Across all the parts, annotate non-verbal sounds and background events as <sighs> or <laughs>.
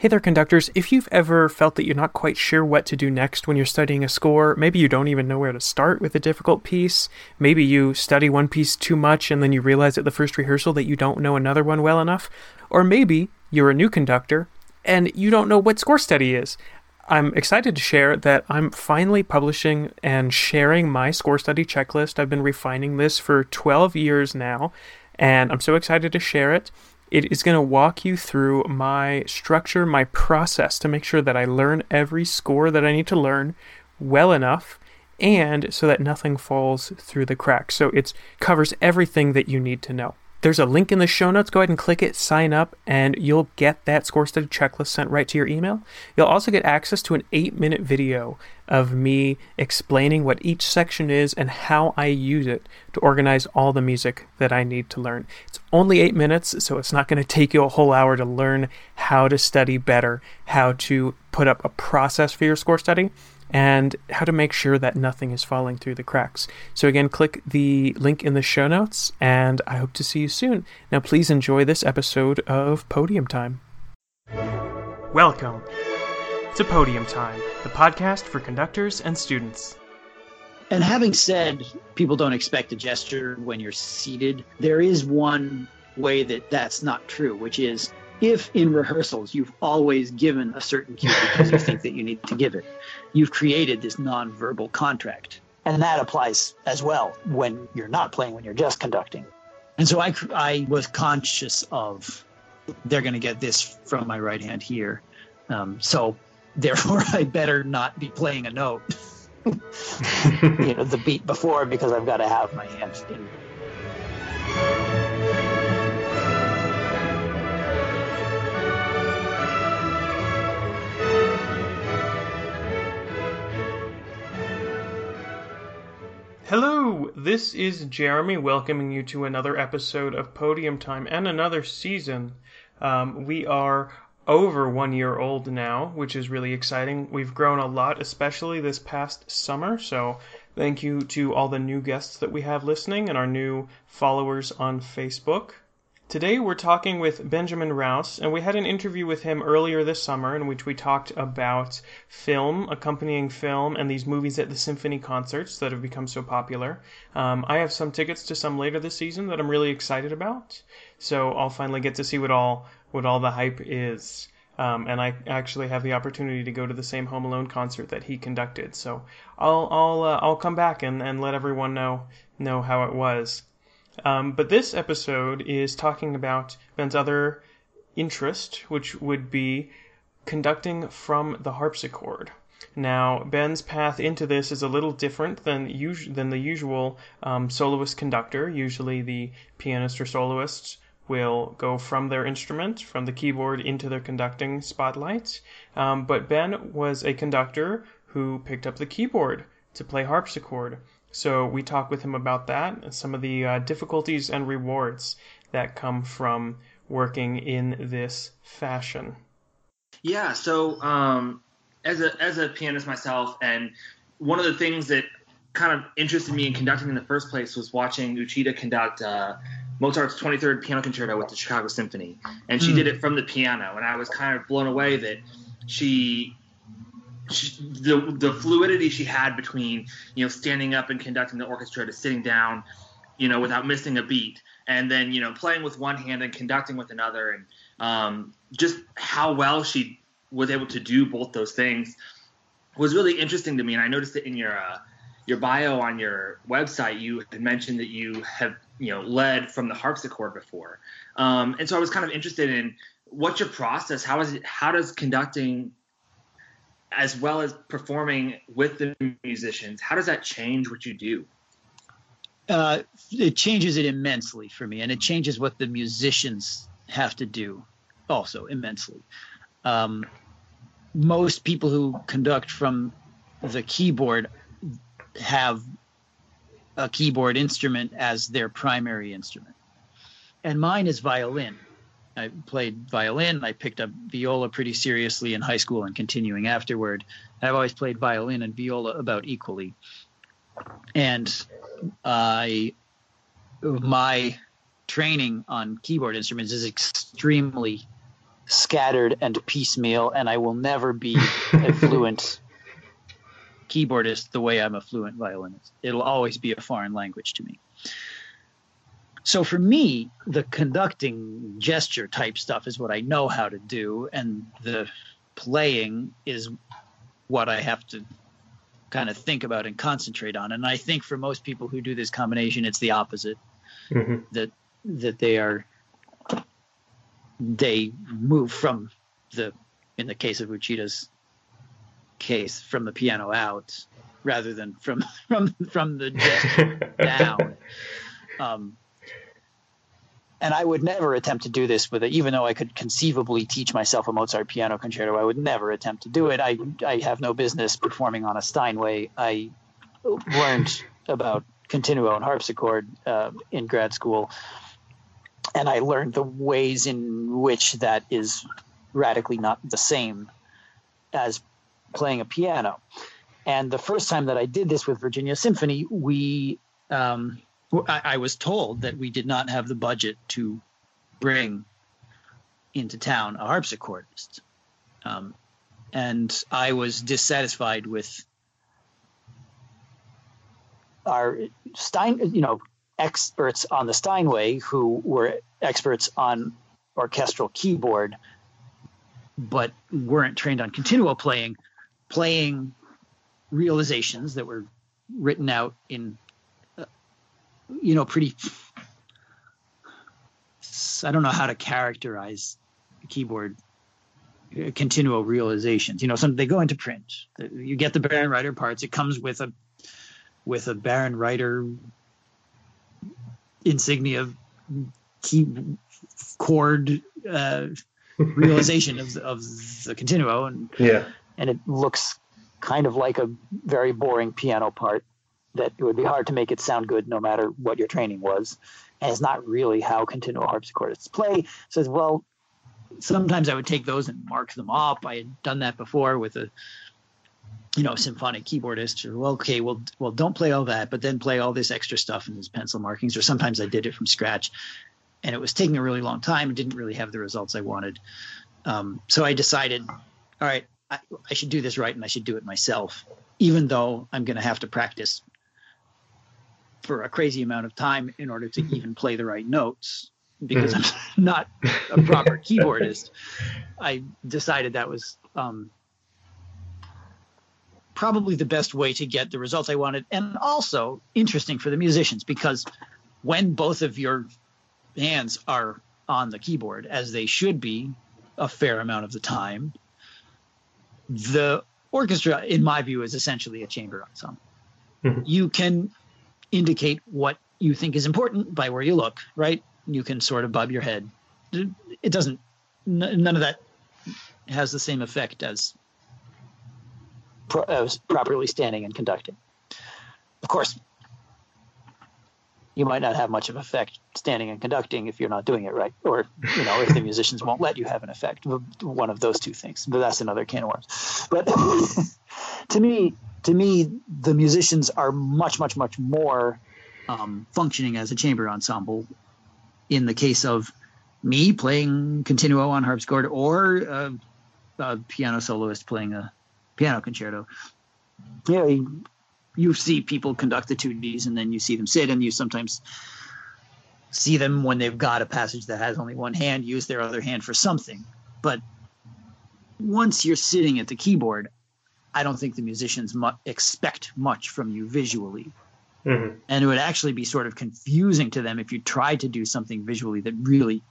Hey there, conductors. If you've ever felt that you're not quite sure what to do next when you're studying a score, maybe you don't even know where to start with a difficult piece, maybe you study one piece too much and then you realize at the first rehearsal that you don't know another one well enough, or maybe you're a new conductor and you don't know what score study is. I'm excited to share that I'm finally publishing and sharing my score study checklist. I've been refining this for 12 years now, and I'm so excited to share it. It is going to walk you through my structure, my process to make sure that I learn every score that I need to learn well enough and so that nothing falls through the cracks. So it covers everything that you need to know. There's a link in the show notes. Go ahead and click it, sign up, and you'll get that score study checklist sent right to your email. You'll also get access to an eight minute video of me explaining what each section is and how I use it to organize all the music that I need to learn. It's only eight minutes, so it's not going to take you a whole hour to learn how to study better, how to put up a process for your score study and how to make sure that nothing is falling through the cracks. So, again, click the link in the show notes, and I hope to see you soon. Now, please enjoy this episode of Podium Time. Welcome to Podium Time, the podcast for conductors and students. And having said people don't expect a gesture when you're seated, there is one way that that's not true, which is if in rehearsals you've always given a certain cue because you think that you need to give it, you've created this nonverbal contract. And that applies as well when you're not playing, when you're just conducting. And so I, I was conscious of they're going to get this from my right hand here. Um, so <laughs> therefore, I better not be playing a note, <laughs> <laughs> you know, the beat before because I've got to have my hands in Hello, this is Jeremy welcoming you to another episode of Podium Time and another season. Um, we are over one year old now, which is really exciting. We've grown a lot, especially this past summer. So, thank you to all the new guests that we have listening and our new followers on Facebook. Today we're talking with Benjamin Rous, and we had an interview with him earlier this summer in which we talked about film, accompanying film, and these movies at the symphony concerts that have become so popular. Um, I have some tickets to some later this season that I'm really excited about, so I'll finally get to see what all what all the hype is. Um, and I actually have the opportunity to go to the same Home Alone concert that he conducted. So I'll I'll uh, I'll come back and, and let everyone know know how it was. Um, but this episode is talking about Ben's other interest, which would be conducting from the harpsichord. Now, Ben's path into this is a little different than us- than the usual um, soloist conductor. Usually, the pianist or soloist will go from their instrument, from the keyboard, into their conducting spotlight. Um, but Ben was a conductor who picked up the keyboard to play harpsichord. So we talk with him about that and some of the uh, difficulties and rewards that come from working in this fashion. Yeah. So um, as a as a pianist myself, and one of the things that kind of interested me in conducting in the first place was watching Uchida conduct uh, Mozart's 23rd Piano Concerto with the Chicago Symphony, and she mm. did it from the piano, and I was kind of blown away that she she, the the fluidity she had between you know standing up and conducting the orchestra to sitting down, you know, without missing a beat, and then you know playing with one hand and conducting with another, and um, just how well she was able to do both those things was really interesting to me. And I noticed it in your uh, your bio on your website. You had mentioned that you have you know led from the harpsichord before, um, and so I was kind of interested in what's your process. How is it? How does conducting as well as performing with the musicians how does that change what you do? Uh, it changes it immensely for me and it changes what the musicians have to do also immensely. Um, most people who conduct from the keyboard have a keyboard instrument as their primary instrument and mine is violin I played violin. I picked up viola pretty seriously in high school and continuing afterward. I've always played violin and viola about equally. And I, my training on keyboard instruments is extremely scattered and piecemeal, and I will never be a <laughs> fluent keyboardist the way I'm a fluent violinist. It'll always be a foreign language to me. So for me, the conducting gesture type stuff is what I know how to do, and the playing is what I have to kind of think about and concentrate on. And I think for most people who do this combination, it's the opposite. Mm-hmm. That that they are they move from the in the case of Uchida's case from the piano out rather than from <laughs> from from the <laughs> gesture down. Um, and I would never attempt to do this with it, even though I could conceivably teach myself a Mozart piano concerto. I would never attempt to do it. I I have no business performing on a Steinway. I learned about continuo and harpsichord uh, in grad school, and I learned the ways in which that is radically not the same as playing a piano. And the first time that I did this with Virginia Symphony, we um, I, I was told that we did not have the budget to bring into town a harpsichordist. Um, and I was dissatisfied with our Stein, you know, experts on the Steinway who were experts on orchestral keyboard, but weren't trained on continuo playing, playing realizations that were written out in you know, pretty. I don't know how to characterize keyboard uh, continuo realizations. You know, some they go into print. You get the Bärenreiter parts. It comes with a with a Bärenreiter insignia key chord uh, realization of the, of the continuo, and yeah, and it looks kind of like a very boring piano part that it would be hard to make it sound good no matter what your training was. And it's not really how continuo harpsichordists play. Says, well, sometimes I would take those and mark them up. I had done that before with a, you know, symphonic keyboardist. Or well, okay, well, well, don't play all that, but then play all this extra stuff in these pencil markings. Or sometimes I did it from scratch, and it was taking a really long time. and didn't really have the results I wanted. Um, so I decided, all right, I, I should do this right, and I should do it myself, even though I'm going to have to practice for a crazy amount of time in order to even play the right notes because I'm <laughs> not a proper keyboardist. I decided that was um, probably the best way to get the results I wanted, and also interesting for the musicians because when both of your hands are on the keyboard, as they should be a fair amount of the time, the orchestra, in my view, is essentially a chamber ensemble. Mm-hmm. You can indicate what you think is important by where you look, right? You can sort of bob your head. It doesn't, none of that has the same effect as, pro, as properly standing and conducting. Of course, you might not have much of effect standing and conducting if you're not doing it right, or you know if the musicians won't let you have an effect. One of those two things, but that's another can of worms. But <laughs> to me, to me, the musicians are much, much, much more um, functioning as a chamber ensemble. In the case of me playing continuo on harpsichord or a, piano soloist playing a piano concerto, know, you, you see people conduct the etudes and then you see them sit and you sometimes see them when they've got a passage that has only one hand use their other hand for something. But once you're sitting at the keyboard, I don't think the musicians mu- expect much from you visually. Mm-hmm. And it would actually be sort of confusing to them if you tried to do something visually that really,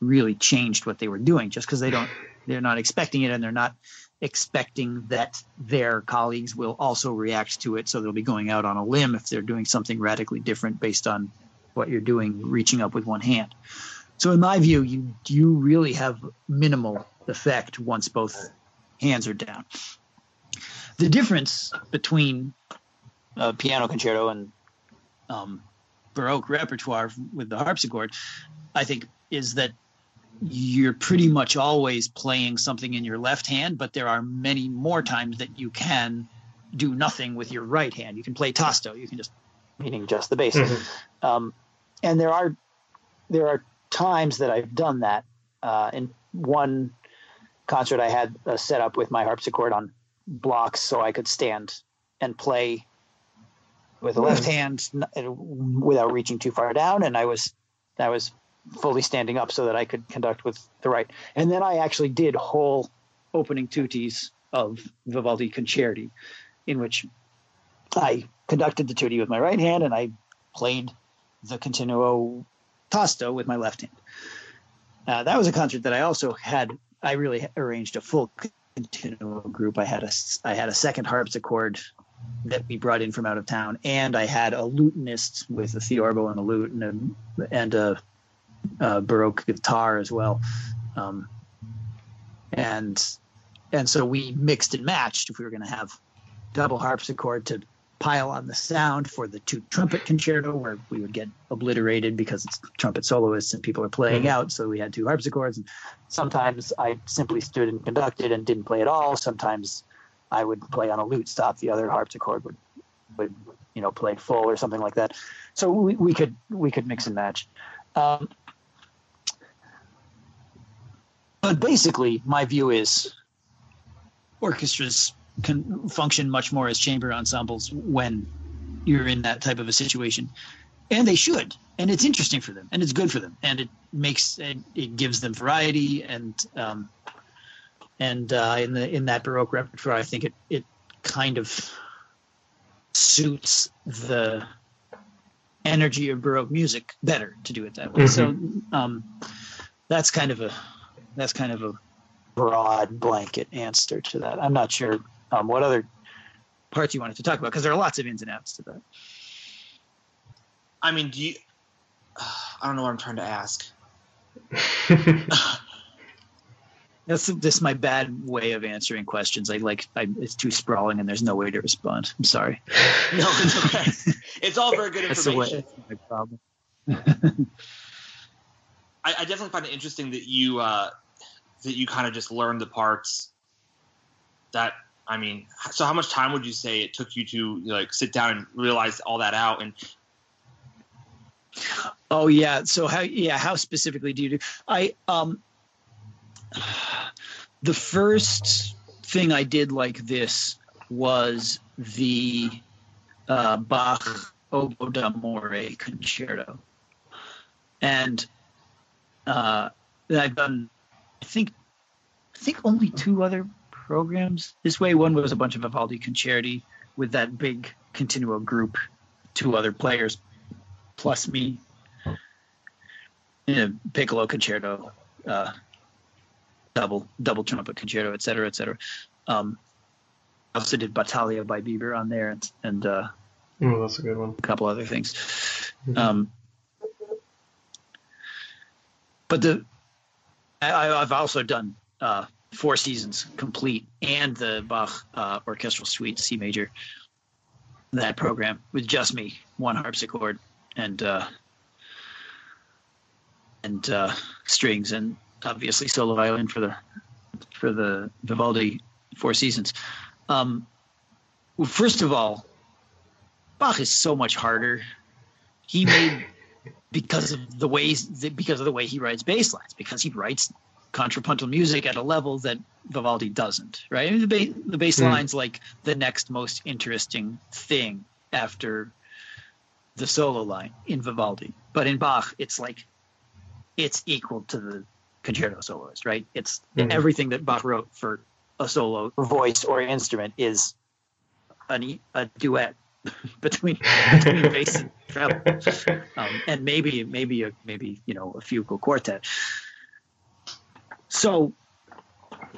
really changed what they were doing just because they don't, they're not expecting it and they're not expecting that their colleagues will also react to it. So they'll be going out on a limb if they're doing something radically different based on what you're doing, reaching up with one hand. So in my view, you you really have minimal effect once both hands are down the difference between a piano concerto and um, baroque repertoire with the harpsichord, I think, is that you're pretty much always playing something in your left hand, but there are many more times that you can do nothing with your right hand. You can play tasto. You can just meaning just the bass. Mm-hmm. Um, and there are there are times that I've done that. Uh, and one concert, I had a setup with my harpsichord on blocks so I could stand and play with the left hand without reaching too far down, and I was I was fully standing up so that I could conduct with the right. And then I actually did whole opening tutti of Vivaldi Concerti, in which I conducted the tutti with my right hand and I played the continuo tasto with my left hand. Uh, that was a concert that I also had. I really arranged a full continuo group. I had a I had a second harpsichord that we brought in from out of town, and I had a lutenist with a theorbo and a lute and a, and a, a baroque guitar as well, um, and and so we mixed and matched if we were going to have double harpsichord to pile on the sound for the two trumpet concerto where we would get obliterated because it's trumpet soloists and people are playing mm-hmm. out so we had two harpsichords and sometimes i simply stood and conducted and didn't play at all sometimes I would play on a lute stop, the other harpsichord would would you know play full or something like that. So we, we could we could mix and match. Um, but basically, my view is orchestras can function much more as chamber ensembles when you're in that type of a situation, and they should. And it's interesting for them, and it's good for them, and it makes it, it gives them variety and um, and uh, in the in that Baroque repertoire, I think it it kind of suits the energy of Baroque music better to do it that way. Mm-hmm. So um, that's kind of a that's kind of a broad blanket answer to that. I'm not sure um, what other parts you wanted to talk about because there are lots of ins and outs to that. I mean, do you? <sighs> I don't know what I'm trying to ask. <laughs> That's this is my bad way of answering questions. I like I, it's too sprawling and there's no way to respond. I'm sorry. no, it's okay. it's all very good information. That's, the way, that's my problem. <laughs> I, I, definitely find it interesting that you uh, that you kind of just learned the parts. That I mean, so how much time would you say it took you to like sit down and realize all that out and Oh yeah. So how yeah, how specifically do you do I um the first thing I did like this was the uh, Bach Oboe d'Amore concerto, and uh, I've done, I think, I think only two other programs this way. One was a bunch of Vivaldi concerti with that big continuo group, two other players, plus me, in a piccolo concerto. Uh, double double trumpet concerto, et cetera, et cetera. Um, I also did Battaglia by Biber on there, and, and uh, oh, that's a good one. A couple other things. Mm-hmm. Um, but the I, have also done uh, four seasons complete and the Bach uh, orchestral suite C major. That program with just me, one harpsichord and uh, and uh, strings, and obviously solo violin for the for the Vivaldi Four Seasons. Um, well, first of all, Bach is so much harder. He made <laughs> because of the ways because of the way he writes bass lines because he writes contrapuntal music at a level that Vivaldi doesn't. Right? I mean, the, ba- the bass mm. line's like the next most interesting thing after the solo line in Vivaldi, but in Bach, it's like it's equal to the concerto soloist, right? It's mm-hmm. everything that Bach wrote for a solo voice or instrument is an, a duet <laughs> between between bass and treble, <laughs> um, and maybe maybe a maybe you know a fugal quartet. So,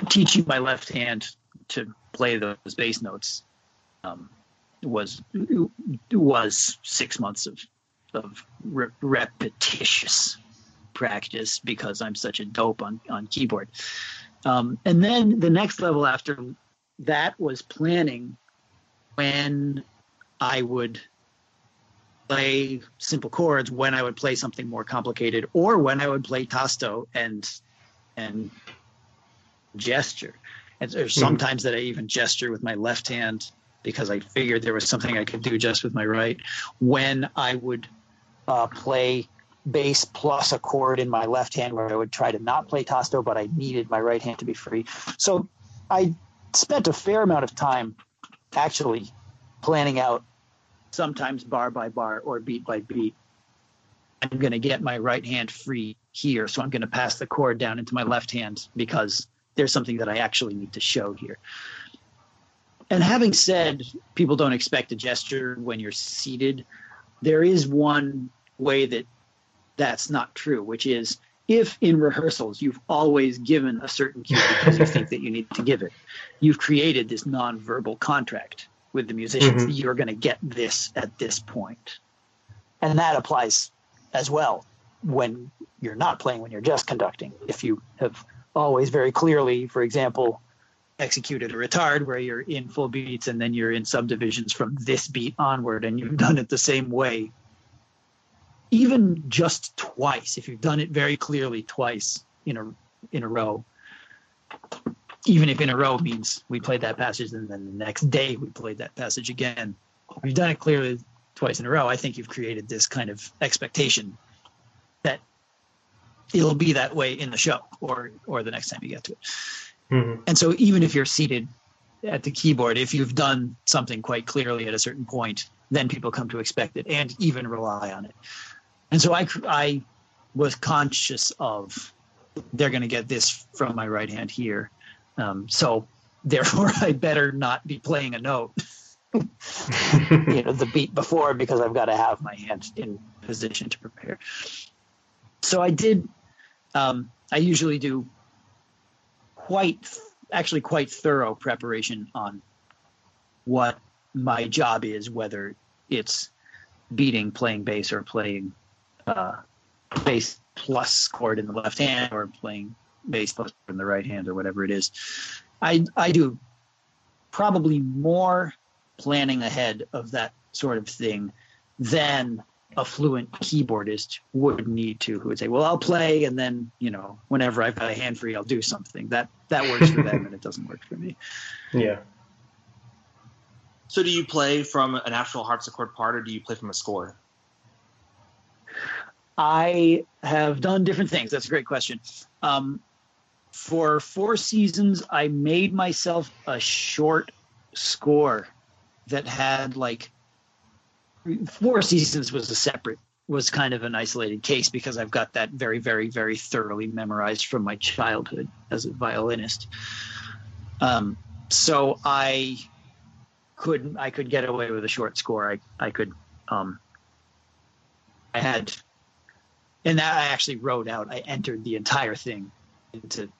teaching my left hand to play those bass notes um, was was six months of of re- repetitious practice because I'm such a dope on, on keyboard. Um, and then the next level after that was planning when I would play simple chords, when I would play something more complicated, or when I would play tasto and and gesture. And there's mm-hmm. sometimes that I even gesture with my left hand because I figured there was something I could do just with my right. When I would uh, play bass plus a chord in my left hand where I would try to not play tasto, but I needed my right hand to be free. So I spent a fair amount of time actually planning out sometimes bar by bar or beat by beat. I'm going to get my right hand free here. So I'm going to pass the chord down into my left hand because there's something that I actually need to show here. And having said people don't expect a gesture when you're seated, there is one way that that's not true, which is if in rehearsals you've always given a certain cue because you think that you need to give it, you've created this nonverbal contract with the musicians. Mm-hmm. You're going to get this at this point. And that applies as well when you're not playing, when you're just conducting. If you have always very clearly, for example, executed a retard where you're in full beats and then you're in subdivisions from this beat onward and you've done it the same way even just twice if you've done it very clearly twice in a in a row even if in a row means we played that passage and then the next day we played that passage again if you've done it clearly twice in a row i think you've created this kind of expectation it'll be that way in the show or or the next time you get to it Mm-hmm. And so even if you're seated at the keyboard, if you've done something quite clearly at a certain point, then people come to expect it and even rely on it. And so I, I was conscious of they're going to get this from my right hand here. Um, so <laughs> therefore, I better not be playing a note, <laughs> you know, the beat before because I've got to have my hand in position to prepare. So I did. Um, I usually do quite actually quite thorough preparation on what my job is, whether it's beating, playing bass, or playing uh, bass plus chord in the left hand, or playing bass plus in the right hand, or whatever it is. I I do probably more planning ahead of that sort of thing than a fluent keyboardist would need to, who would say, "Well, I'll play, and then you know, whenever I've got a hand free, I'll do something." That that works for them, and it doesn't work for me. Yeah. So, do you play from an actual harpsichord part, or do you play from a score? I have done different things. That's a great question. Um, for four seasons, I made myself a short score that had like Four Seasons was a separate was kind of an isolated case because I've got that very, very, very thoroughly memorized from my childhood as a violinist. Um, so I could I could get away with a short score. I I could um, I had and that I actually wrote out. I entered the entire thing into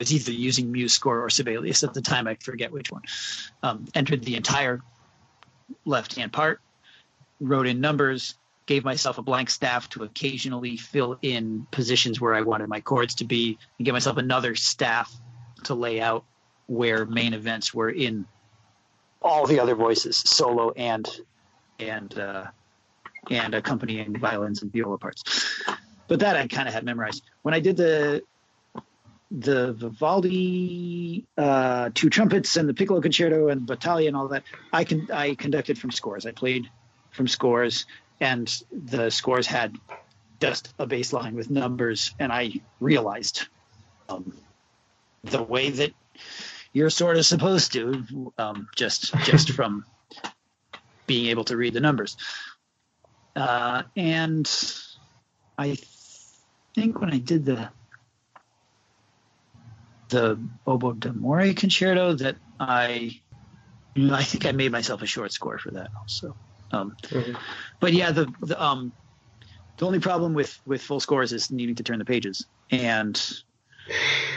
it's either using MuseScore or Sibelius at the time. I forget which one. Um, entered the entire left hand part wrote in numbers, gave myself a blank staff to occasionally fill in positions where I wanted my chords to be, and give myself another staff to lay out where main events were in all the other voices, solo and and uh, and accompanying violins and viola parts. But that I kind of had memorized. When I did the the Vivaldi uh, two trumpets and the piccolo concerto and battaglia and all that, I can I conducted from scores. I played from scores, and the scores had just a baseline with numbers, and I realized um, the way that you're sort of supposed to, um, just just <laughs> from being able to read the numbers. Uh, and I think when I did the the Oboe d'amore concerto that I I think I made myself a short score for that also. Um, mm-hmm. But yeah, the, the um, the only problem with with full scores is needing to turn the pages and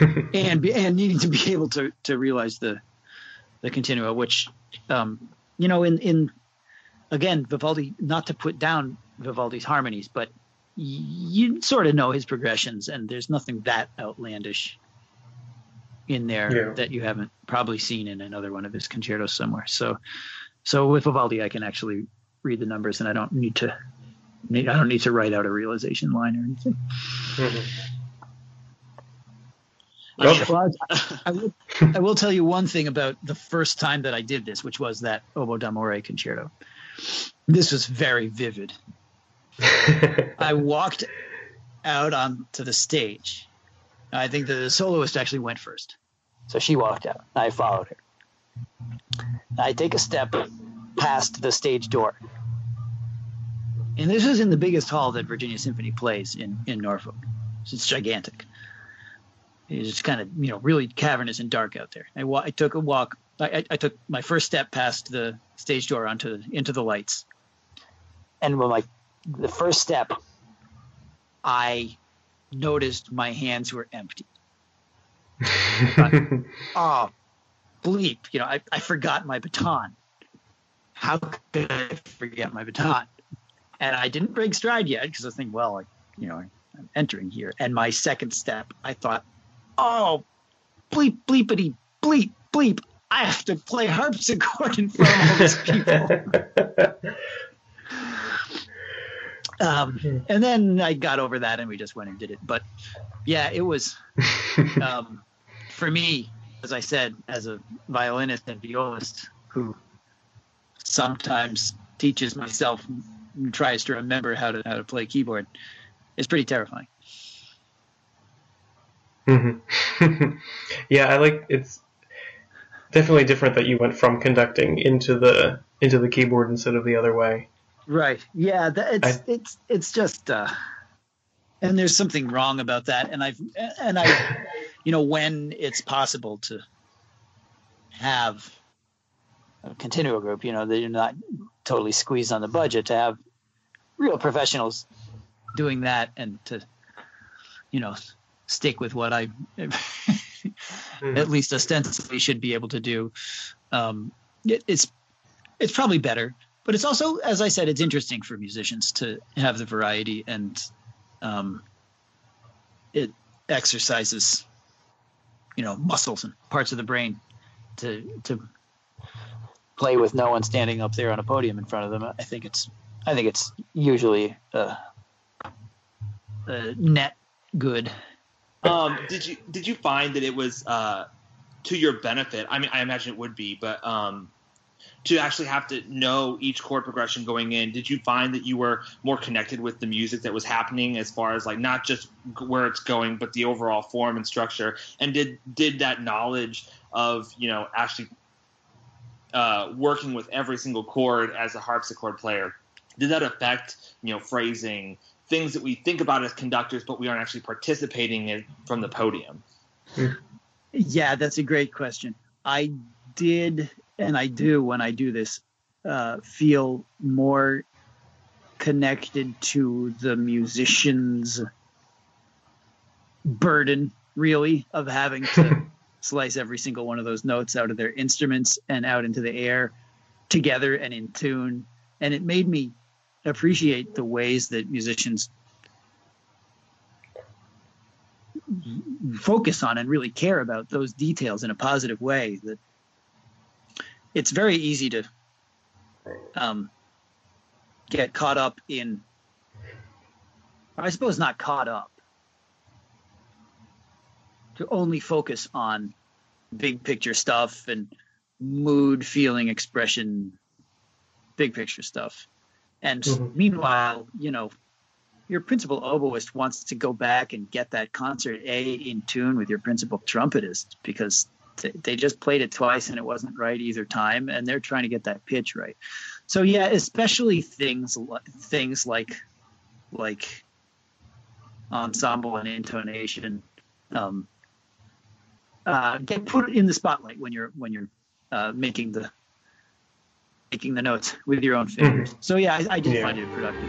<laughs> and be, and needing to be able to to realize the the continuo, which um, you know in in again Vivaldi not to put down Vivaldi's harmonies, but you sort of know his progressions, and there's nothing that outlandish in there yeah. that you haven't probably seen in another one of his concertos somewhere. So, so with Vivaldi, I can actually read the numbers, and I don't need to. I don't need to write out a realization line or anything. Mm-hmm. Well, I, I, will, I will tell you one thing about the first time that I did this, which was that Oboe d'amore concerto. This was very vivid, <laughs> I walked out onto the stage. I think the soloist actually went first. So she walked out. I followed her. I take a step past the stage door. And this is in the biggest hall that Virginia Symphony plays in, in Norfolk. It's gigantic. It's kind of, you know, really cavernous and dark out there. I, wa- I took a walk. I, I took my first step past the stage door onto the, into the lights. And when my the first step, I noticed my hands were empty. <laughs> oh, bleep. You know, I, I forgot my baton. How could I forget my baton? And I didn't break stride yet because I was thinking, well, I, you know, I'm entering here. And my second step, I thought, oh, bleep, bleepity, bleep, bleep. I have to play harpsichord in front of all these people. <laughs> um, and then I got over that and we just went and did it. But yeah, it was <laughs> um, for me, as I said, as a violinist and violist who sometimes teaches myself and tries to remember how to how to play keyboard, it's pretty terrifying. Mm-hmm. <laughs> yeah, I like it's definitely different that you went from conducting into the into the keyboard instead of the other way. Right. Yeah. That, it's I, it's it's just uh, and there's something wrong about that. And I've and I, you know, when it's possible to have continuo group, you know, that you're not totally squeezed on the budget to have real professionals doing that and to, you know, stick with what I <laughs> mm-hmm. at least ostensibly should be able to do. Um, it, it's it's probably better, but it's also, as I said, it's interesting for musicians to have the variety and um, it exercises, you know, muscles and parts of the brain to to play with no one standing up there on a podium in front of them. I think it's I think it's usually a, a net good um, did you did you find that it was uh, to your benefit? I mean, I imagine it would be, but um, to actually have to know each chord progression going in, did you find that you were more connected with the music that was happening as far as like not just where it's going, but the overall form and structure? And did did that knowledge of you know actually uh, working with every single chord as a harpsichord player did that affect you know phrasing things that we think about as conductors, but we aren't actually participating in from the podium? Yeah, that's a great question. I did, and I do when I do this, uh, feel more connected to the musician's burden, really, of having to <laughs> slice every single one of those notes out of their instruments and out into the air together and in tune. And it made me appreciate the ways that musicians focus on and really care about those details in a positive way that it's very easy to um, get caught up in i suppose not caught up to only focus on big picture stuff and mood feeling expression big picture stuff and mm-hmm. meanwhile, you know, your principal oboist wants to go back and get that concert A in tune with your principal trumpetist because they just played it twice and it wasn't right either time, and they're trying to get that pitch right. So yeah, especially things things like like ensemble and intonation um, uh, get put in the spotlight when you're when you're uh, making the making the notes with your own fingers. Mm-hmm. So yeah, I, I did yeah. find it productive.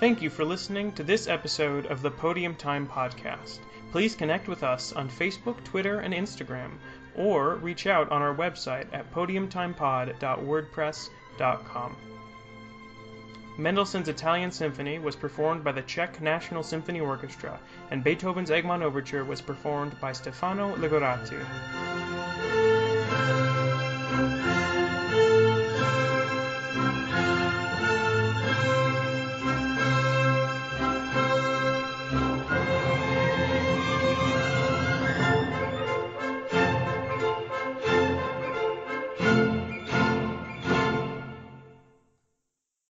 Thank you for listening to this episode of the Podium Time Podcast. Please connect with us on Facebook, Twitter, and Instagram, or reach out on our website at podiumtimepod.wordpress.com. Mendelssohn's Italian Symphony was performed by the Czech National Symphony Orchestra, and Beethoven's Egmont Overture was performed by Stefano you.